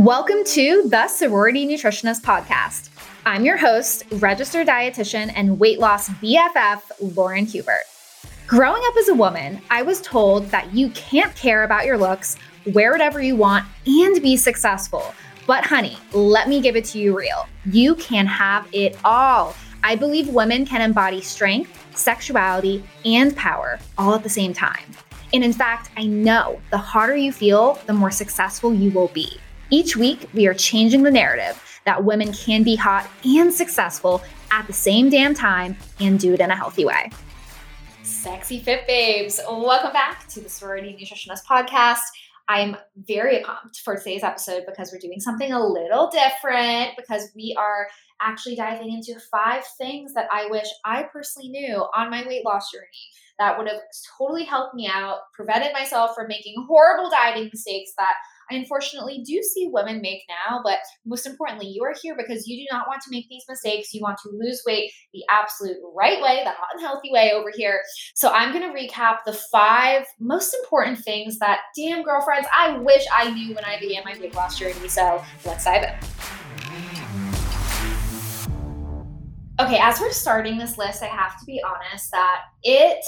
Welcome to the Sorority Nutritionist Podcast. I'm your host, registered dietitian and weight loss BFF, Lauren Hubert. Growing up as a woman, I was told that you can't care about your looks, wear whatever you want, and be successful. But, honey, let me give it to you real. You can have it all. I believe women can embody strength, sexuality, and power all at the same time. And in fact, I know the harder you feel, the more successful you will be. Each week, we are changing the narrative that women can be hot and successful at the same damn time and do it in a healthy way. Sexy Fit Babes, welcome back to the Sorority Nutritionist Podcast. I'm very pumped for today's episode because we're doing something a little different because we are actually diving into five things that I wish I personally knew on my weight loss journey that would have totally helped me out, prevented myself from making horrible dieting mistakes that I unfortunately do see women make now. But most importantly, you are here because you do not want to make these mistakes. You want to lose weight the absolute right way, the hot and healthy way over here. So I'm going to recap the five most important things that, damn girlfriends, I wish I knew when I began my weight loss journey. So let's dive in. Okay, as we're starting this list, I have to be honest that it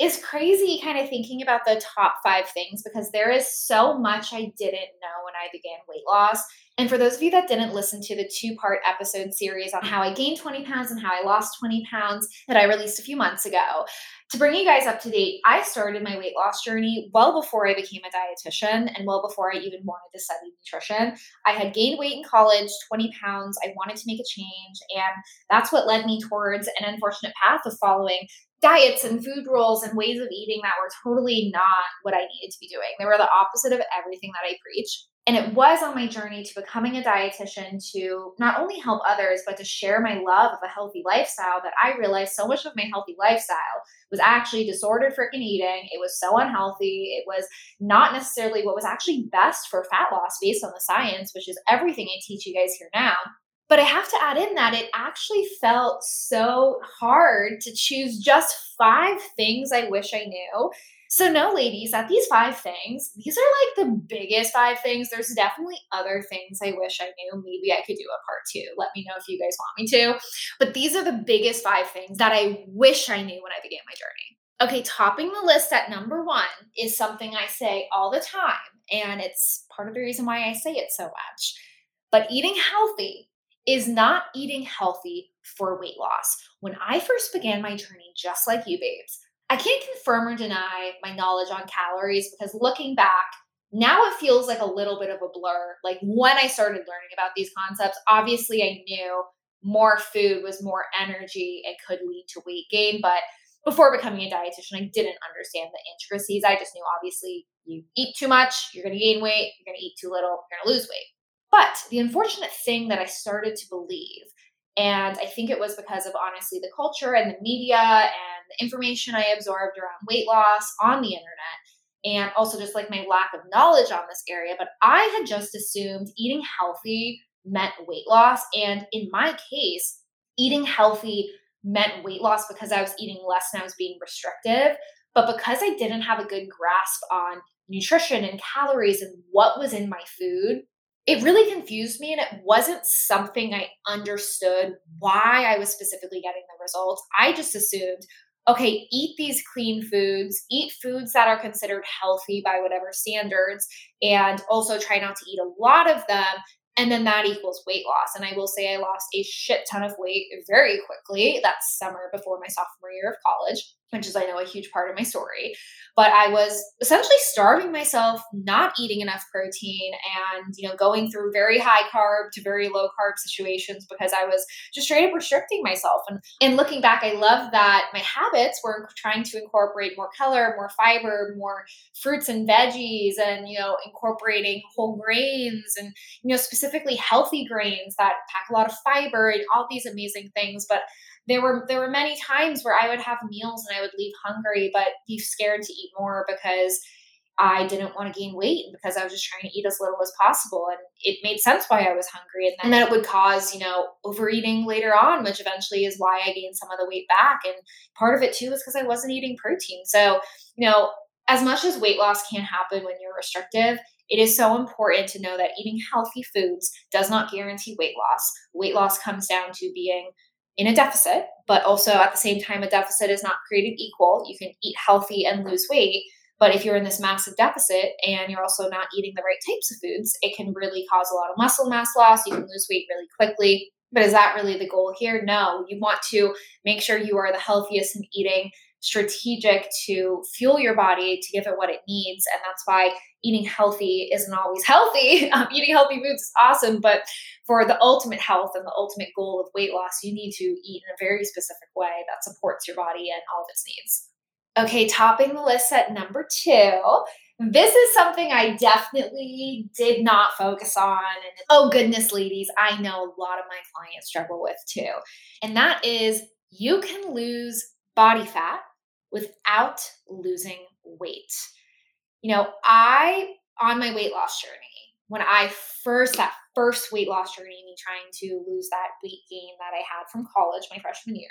is crazy kind of thinking about the top five things because there is so much I didn't know when I began weight loss. And for those of you that didn't listen to the two part episode series on how I gained 20 pounds and how I lost 20 pounds that I released a few months ago, to bring you guys up to date, I started my weight loss journey well before I became a dietitian and well before I even wanted to study nutrition. I had gained weight in college, 20 pounds. I wanted to make a change. And that's what led me towards an unfortunate path of following diets and food rules and ways of eating that were totally not what I needed to be doing. They were the opposite of everything that I preach. And it was on my journey to becoming a dietitian to not only help others, but to share my love of a healthy lifestyle that I realized so much of my healthy lifestyle was actually disordered freaking eating. It was so unhealthy. It was not necessarily what was actually best for fat loss based on the science, which is everything I teach you guys here now. But I have to add in that it actually felt so hard to choose just five things I wish I knew. So, no, ladies, at these five things, these are like the biggest five things. There's definitely other things I wish I knew. Maybe I could do a part two. Let me know if you guys want me to. But these are the biggest five things that I wish I knew when I began my journey. Okay, topping the list at number one is something I say all the time, and it's part of the reason why I say it so much. But eating healthy is not eating healthy for weight loss. When I first began my journey, just like you, babes, I can't confirm or deny my knowledge on calories because looking back, now it feels like a little bit of a blur. Like when I started learning about these concepts, obviously I knew more food was more energy and could lead to weight gain. But before becoming a dietitian, I didn't understand the intricacies. I just knew obviously you eat too much, you're going to gain weight, you're going to eat too little, you're going to lose weight. But the unfortunate thing that I started to believe, and I think it was because of honestly the culture and the media and the information I absorbed around weight loss on the internet, and also just like my lack of knowledge on this area, but I had just assumed eating healthy meant weight loss. And in my case, eating healthy meant weight loss because I was eating less and I was being restrictive. But because I didn't have a good grasp on nutrition and calories and what was in my food, it really confused me and it wasn't something I understood why I was specifically getting the results. I just assumed, okay, eat these clean foods, eat foods that are considered healthy by whatever standards, and also try not to eat a lot of them. And then that equals weight loss. And I will say I lost a shit ton of weight very quickly that summer before my sophomore year of college which is I know a huge part of my story. But I was essentially starving myself, not eating enough protein, and you know going through very high carb to very low carb situations because I was just straight up restricting myself. And and looking back, I love that my habits were trying to incorporate more color, more fiber, more fruits and veggies, and you know incorporating whole grains and you know specifically healthy grains that pack a lot of fiber and all these amazing things. But there were there were many times where I would have meals and I would leave hungry, but be scared to eat more because I didn't want to gain weight because I was just trying to eat as little as possible. And it made sense why I was hungry. And then, and then it would cause, you know, overeating later on, which eventually is why I gained some of the weight back. And part of it too is because I wasn't eating protein. So, you know, as much as weight loss can happen when you're restrictive, it is so important to know that eating healthy foods does not guarantee weight loss. Weight loss comes down to being in a deficit, but also at the same time, a deficit is not created equal. You can eat healthy and lose weight. But if you're in this massive deficit and you're also not eating the right types of foods, it can really cause a lot of muscle mass loss. You can lose weight really quickly. But is that really the goal here? No. You want to make sure you are the healthiest and eating strategic to fuel your body to give it what it needs. And that's why eating healthy isn't always healthy. Um, eating healthy foods is awesome, but for the ultimate health and the ultimate goal of weight loss, you need to eat in a very specific way that supports your body and all of its needs. Okay, topping the list at number two. This is something I definitely did not focus on. And oh, goodness, ladies, I know a lot of my clients struggle with too. And that is you can lose body fat without losing weight. You know, I, on my weight loss journey, when I first, that first weight loss journey, me trying to lose that weight gain that I had from college my freshman year,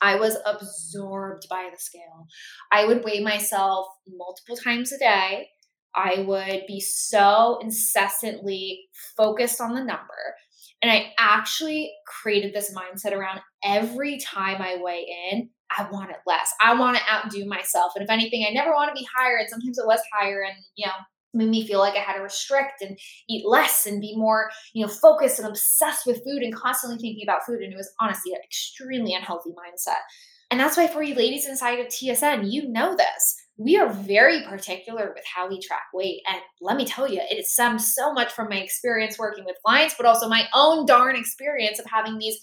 I was absorbed by the scale. I would weigh myself multiple times a day. I would be so incessantly focused on the number. And I actually created this mindset around every time I weigh in, I want it less. I want to outdo myself. And if anything, I never want to be higher. And sometimes it was higher and, you know, made me feel like I had to restrict and eat less and be more, you know, focused and obsessed with food and constantly thinking about food. And it was honestly an extremely unhealthy mindset. And that's why for you ladies inside of TSN, you know this. We are very particular with how we track weight. And let me tell you, it stems so much from my experience working with clients, but also my own darn experience of having these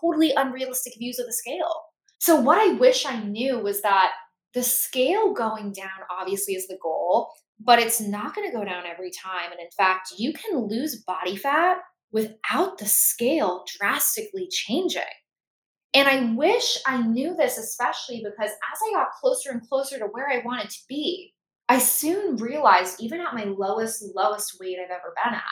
totally unrealistic views of the scale. So, what I wish I knew was that the scale going down obviously is the goal, but it's not going to go down every time. And in fact, you can lose body fat without the scale drastically changing. And I wish I knew this, especially because as I got closer and closer to where I wanted to be, I soon realized, even at my lowest, lowest weight I've ever been at,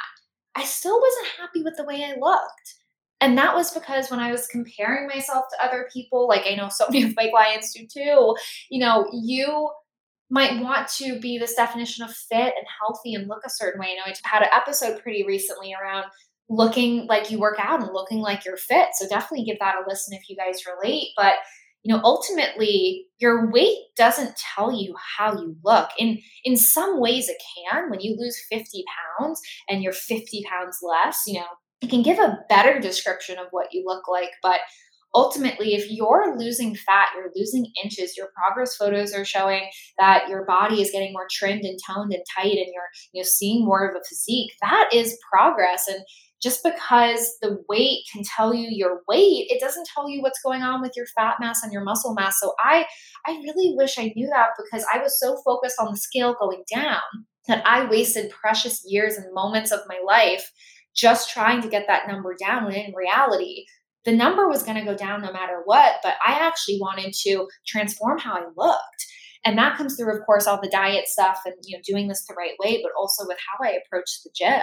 I still wasn't happy with the way I looked. And that was because when I was comparing myself to other people, like I know so many of my clients do too, you know, you might want to be this definition of fit and healthy and look a certain way. You know, I had an episode pretty recently around looking like you work out and looking like you're fit. So definitely give that a listen if you guys relate. But you know, ultimately, your weight doesn't tell you how you look. In in some ways, it can. When you lose 50 pounds and you're 50 pounds less, you know, it can give a better description of what you look like. But ultimately, if you're losing fat, you're losing inches, your progress photos are showing that your body is getting more trimmed and toned and tight, and you're you know seeing more of a physique, that is progress. And just because the weight can tell you your weight, it doesn't tell you what's going on with your fat mass and your muscle mass. So I I really wish I knew that because I was so focused on the scale going down that I wasted precious years and moments of my life just trying to get that number down when in reality the number was going to go down no matter what but i actually wanted to transform how i looked. And that comes through of course all the diet stuff and you know doing this the right way but also with how i approached the gym.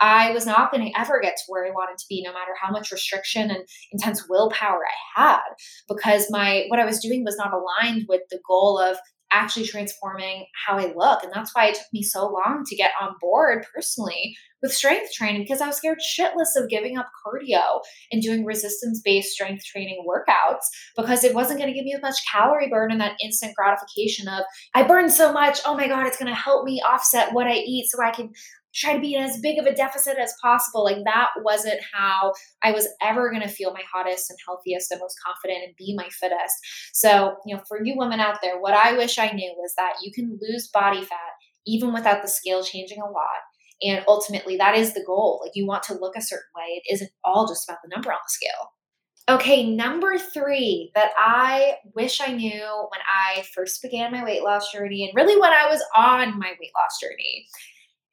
I was not going to ever get to where i wanted to be no matter how much restriction and intense willpower i had because my what i was doing was not aligned with the goal of actually transforming how I look. And that's why it took me so long to get on board personally with strength training because I was scared shitless of giving up cardio and doing resistance based strength training workouts because it wasn't going to give me as much calorie burn and that instant gratification of, I burned so much. Oh my God, it's going to help me offset what I eat so I can try to be in as big of a deficit as possible. Like that wasn't how I was ever going to feel my hottest and healthiest and most confident and be my fittest. So, you know, for you women out there, what I wish I knew was that you can lose body fat even without the scale changing a lot. And ultimately, that is the goal. Like, you want to look a certain way. It isn't all just about the number on the scale. Okay, number three that I wish I knew when I first began my weight loss journey, and really when I was on my weight loss journey,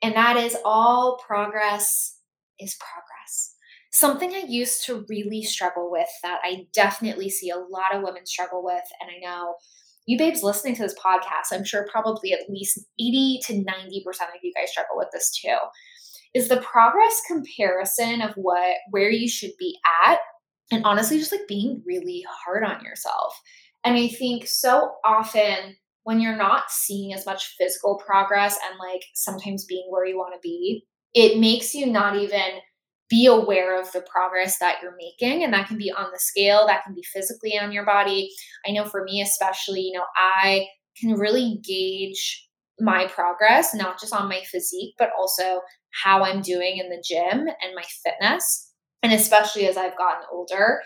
and that is all progress is progress. Something I used to really struggle with that I definitely see a lot of women struggle with. And I know you babes listening to this podcast, I'm sure probably at least 80 to 90% of you guys struggle with this too. Is the progress comparison of what where you should be at and honestly just like being really hard on yourself. And I think so often when you're not seeing as much physical progress and like sometimes being where you want to be, it makes you not even be aware of the progress that you're making. And that can be on the scale, that can be physically on your body. I know for me, especially, you know, I can really gauge my progress, not just on my physique, but also how I'm doing in the gym and my fitness. And especially as I've gotten older.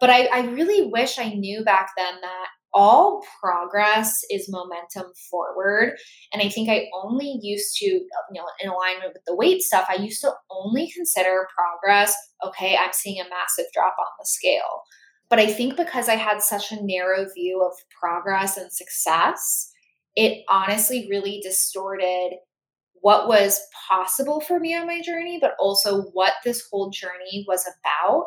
But I, I really wish I knew back then that all progress is momentum forward. And I think I only used to, you know, in alignment with the weight stuff, I used to only consider progress, okay, I'm seeing a massive drop on the scale. But I think because I had such a narrow view of progress and success, it honestly really distorted what was possible for me on my journey, but also what this whole journey was about.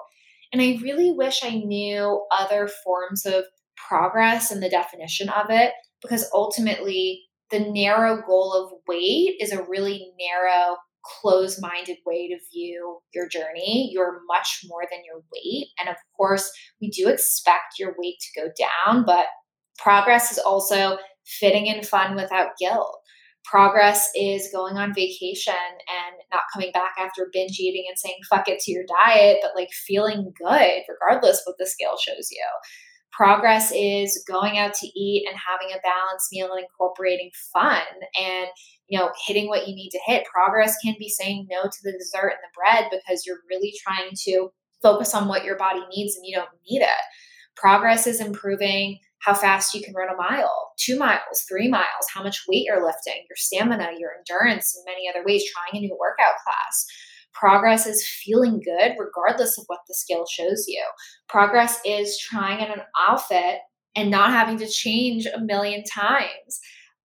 And I really wish I knew other forms of progress and the definition of it because ultimately the narrow goal of weight is a really narrow closed minded way to view your journey. You're much more than your weight. And of course, we do expect your weight to go down, but progress is also fitting in fun without guilt. Progress is going on vacation and not coming back after binge eating and saying fuck it to your diet, but like feeling good regardless what the scale shows you. Progress is going out to eat and having a balanced meal and incorporating fun and you know hitting what you need to hit. Progress can be saying no to the dessert and the bread because you're really trying to focus on what your body needs and you don't need it. Progress is improving how fast you can run a mile, two miles, three miles, how much weight you're lifting, your stamina, your endurance, and many other ways, trying a new workout class. Progress is feeling good regardless of what the scale shows you. Progress is trying on an outfit and not having to change a million times.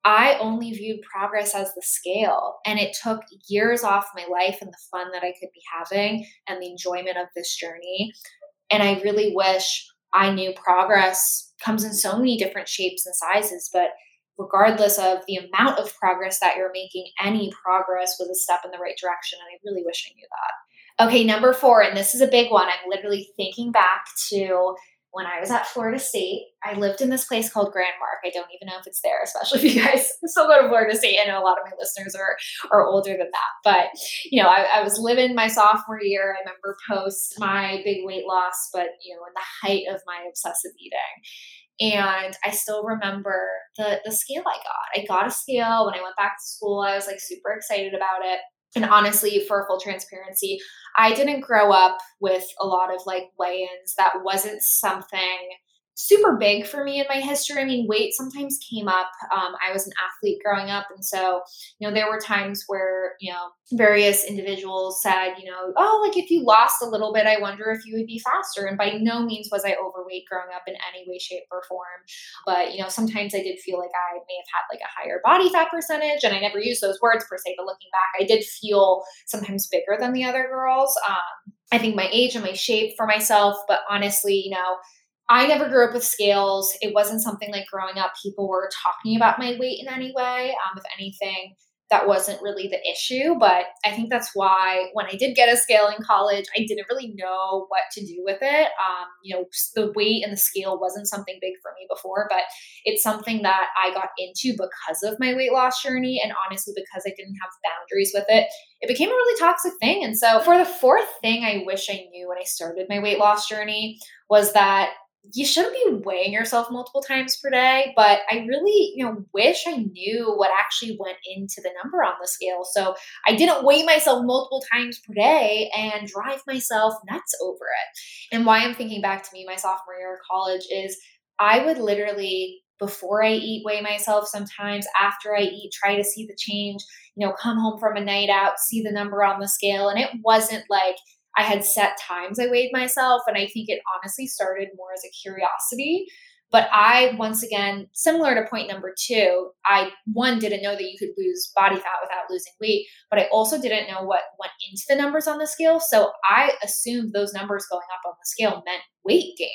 I only viewed progress as the scale, and it took years off my life and the fun that I could be having and the enjoyment of this journey. And I really wish I knew progress comes in so many different shapes and sizes, but regardless of the amount of progress that you're making, any progress was a step in the right direction. And I really wish I knew that. Okay, number four, and this is a big one. I'm literally thinking back to when I was at Florida State. I lived in this place called Grandmarc. I don't even know if it's there, especially if you guys still go to Florida State. I know a lot of my listeners are are older than that. But you know, I, I was living my sophomore year. I remember post my big weight loss, but you know, in the height of my obsessive eating. And I still remember the the scale I got. I got a scale when I went back to school. I was like super excited about it. And honestly, for full transparency, I didn't grow up with a lot of like weigh-ins. That wasn't something super big for me in my history. I mean, weight sometimes came up. Um, I was an athlete growing up. And so, you know, there were times where, you know, various individuals said, you know, oh, like if you lost a little bit, I wonder if you would be faster. And by no means was I overweight growing up in any way, shape, or form. But, you know, sometimes I did feel like I may have had like a higher body fat percentage. And I never used those words per se, but looking back, I did feel sometimes bigger than the other girls. Um, I think my age and my shape for myself, but honestly, you know, I never grew up with scales. It wasn't something like growing up, people were talking about my weight in any way. Um, if anything, that wasn't really the issue. But I think that's why when I did get a scale in college, I didn't really know what to do with it. Um, you know, the weight and the scale wasn't something big for me before, but it's something that I got into because of my weight loss journey. And honestly, because I didn't have boundaries with it, it became a really toxic thing. And so, for the fourth thing I wish I knew when I started my weight loss journey was that you shouldn't be weighing yourself multiple times per day but i really you know wish i knew what actually went into the number on the scale. So i didn't weigh myself multiple times per day and drive myself nuts over it. And why i'm thinking back to me my sophomore year of college is i would literally before i eat weigh myself sometimes. After i eat try to see the change you know come home from a night out see the number on the scale. And it wasn't like I had set times I weighed myself, and I think it honestly started more as a curiosity. But I, once again, similar to point number two, I one didn't know that you could lose body fat without losing weight, but I also didn't know what went into the numbers on the scale. So I assumed those numbers going up on the scale meant weight gain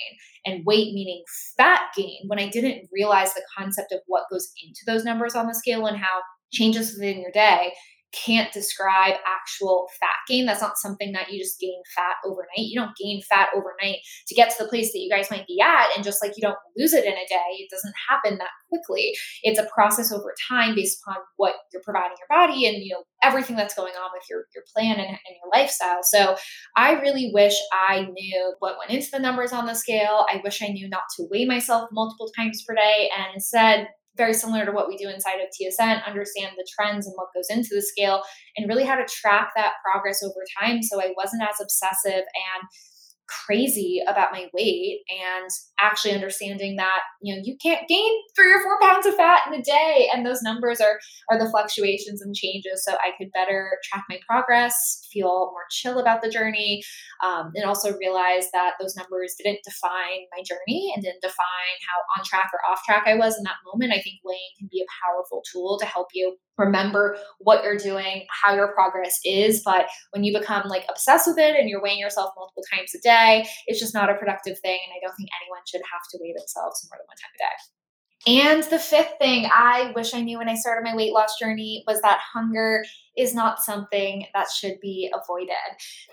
and weight meaning fat gain when I didn't realize the concept of what goes into those numbers on the scale and how changes within your day can't describe actual fat gain. That's not something that you just gain fat overnight. You don't gain fat overnight to get to the place that you guys might be at. And just like you don't lose it in a day, it doesn't happen that quickly. It's a process over time based upon what you're providing your body and, you know, everything that's going on with your, your plan and, and your lifestyle. So I really wish I knew what went into the numbers on the scale. I wish I knew not to weigh myself multiple times per day and instead very similar to what we do inside of TSN, understand the trends and what goes into the scale, and really how to track that progress over time so I wasn't as obsessive and crazy about my weight and actually understanding that you know you can't gain three or four pounds of fat in a day and those numbers are are the fluctuations and changes so i could better track my progress feel more chill about the journey um, and also realize that those numbers didn't define my journey and didn't define how on track or off track i was in that moment i think weighing can be a powerful tool to help you remember what you're doing, how your progress is. But when you become like obsessed with it and you're weighing yourself multiple times a day, it's just not a productive thing. And I don't think anyone should have to weigh themselves more than one time a day. And the fifth thing I wish I knew when I started my weight loss journey was that hunger is not something that should be avoided.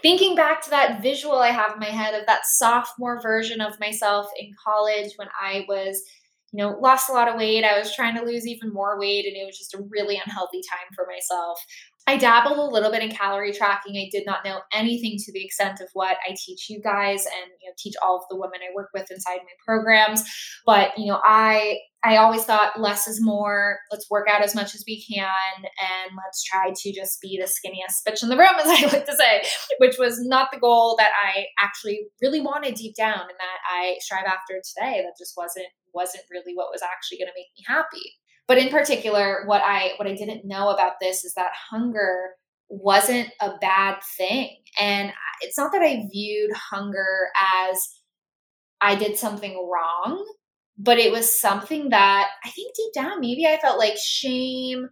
Thinking back to that visual I have in my head of that sophomore version of myself in college when I was you know, lost a lot of weight. I was trying to lose even more weight, and it was just a really unhealthy time for myself. I dabbled a little bit in calorie tracking. I did not know anything to the extent of what I teach you guys and you know teach all of the women I work with inside my programs. But you know, I I always thought less is more. Let's work out as much as we can and let's try to just be the skinniest bitch in the room, as I like to say, which was not the goal that I actually really wanted deep down and that I strive after today. That just wasn't wasn't really what was actually going to make me happy. But in particular, what I what I didn't know about this is that hunger wasn't a bad thing. And it's not that I viewed hunger as I did something wrong, but it was something that I think deep down maybe I felt like shame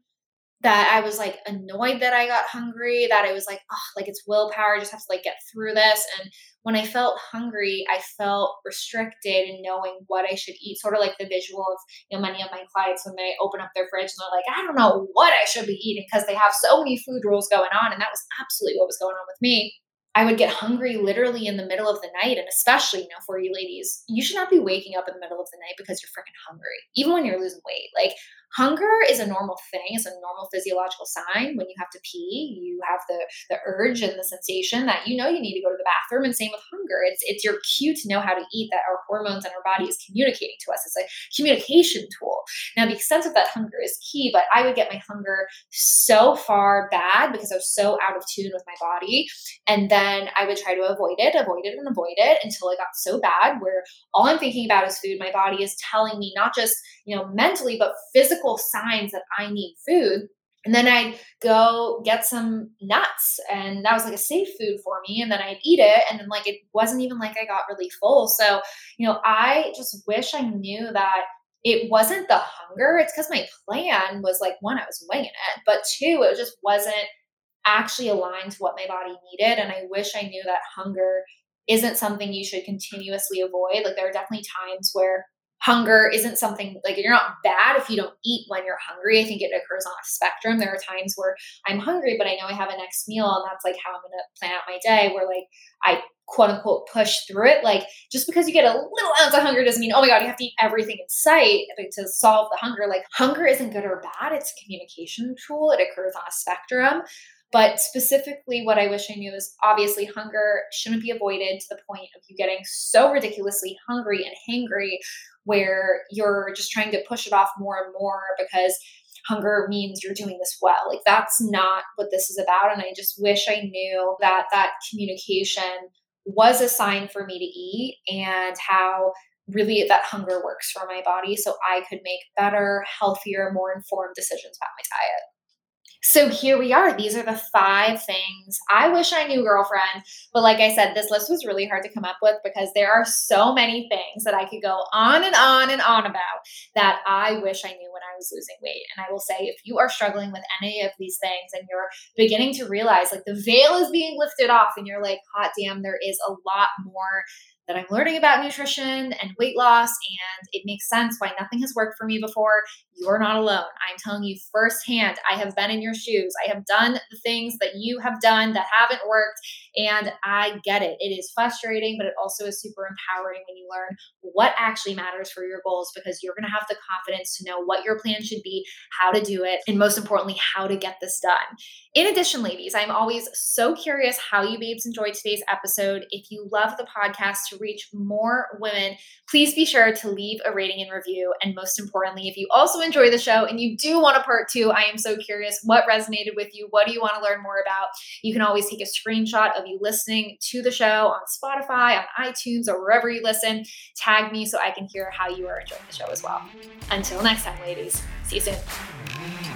that I was like annoyed that I got hungry, that I was like, oh, like it's willpower, I just have to like get through this. And when I felt hungry, I felt restricted in knowing what I should eat. Sort of like the visual of, you know, many of my clients when they open up their fridge and they're like, I don't know what I should be eating because they have so many food rules going on. And that was absolutely what was going on with me. I would get hungry literally in the middle of the night. And especially, you know, for you ladies, you should not be waking up in the middle of the night because you're freaking hungry, even when you're losing weight. Like, hunger is a normal thing it's a normal physiological sign. When you have to pee you have the the urge and the sensation that you know you need to go to the bathroom and same with hunger. It's it's your cue to know how to eat that our hormones and our body is communicating to us. It's a communication tool. Now the extent of that hunger is key but i would get my hunger so far bad because i was so out of tune with my body and then i would try to avoid it avoid it and avoid it until it got so bad where all i'm thinking about is food. My body is telling me not just you know mentally but physical signs that I need food. And then I'd go get some nuts, and that was like a safe food for me. And then I'd eat it, and then like it wasn't even like I got really full. So, you know, I just wish I knew that it wasn't the hunger. It's because my plan was like one, I was weighing it, but two, it just wasn't actually aligned to what my body needed. And I wish I knew that hunger isn't something you should continuously avoid. Like there are definitely times where hunger isn't something like you're not bad if you don't eat when you're hungry. I think it occurs on a spectrum. There are times where I'm hungry, but I know I have a next meal, and that's like how I'm going to plan out my day. Where like I quote unquote push through it. Like just because you get a little ounce of hunger doesn't mean oh my god you have to eat everything in sight to solve the hunger. Like hunger isn't good or bad. It's a communication tool. It occurs on a spectrum. But specifically, what I wish I knew is obviously hunger shouldn't be avoided to the point of you getting so ridiculously hungry and hangry where you're just trying to push it off more and more because hunger means you're doing this well. Like that's not what this is about. And I just wish I knew that that communication was a sign for me to eat and how really that hunger works for my body so I could make better, healthier, more informed decisions about my diet. So here we are. These are the five things I wish I knew, girlfriend. But like I said, this list was really hard to come up with because there are so many things that I could go on and on and on about that I wish I knew when I was losing weight. And I will say, if you are struggling with any of these things and you're beginning to realize like the veil is being lifted off and you're like, hot damn, there is a lot more that I'm learning about nutrition and weight loss, and it makes sense why nothing has worked for me before. You're not alone. I'm telling you firsthand, I have been in your shoes. I have done the things that you have done that haven't worked, and I get it. It is frustrating, but it also is super empowering when you learn what actually matters for your goals because you're going to have the confidence to know what your plan should be, how to do it, and most importantly, how to get this done. In addition, ladies, I'm always so curious how you babes enjoyed today's episode. If you love the podcast to reach more women, please be sure to leave a rating and review. And most importantly, if you also enjoy the show and you do want a part two, I am so curious what resonated with you. What do you want to learn more about? You can always take a screenshot of you listening to the show on Spotify, on iTunes, or wherever you listen. Tag me so I can hear how you are enjoying the show as well. Until next time, ladies, see you soon.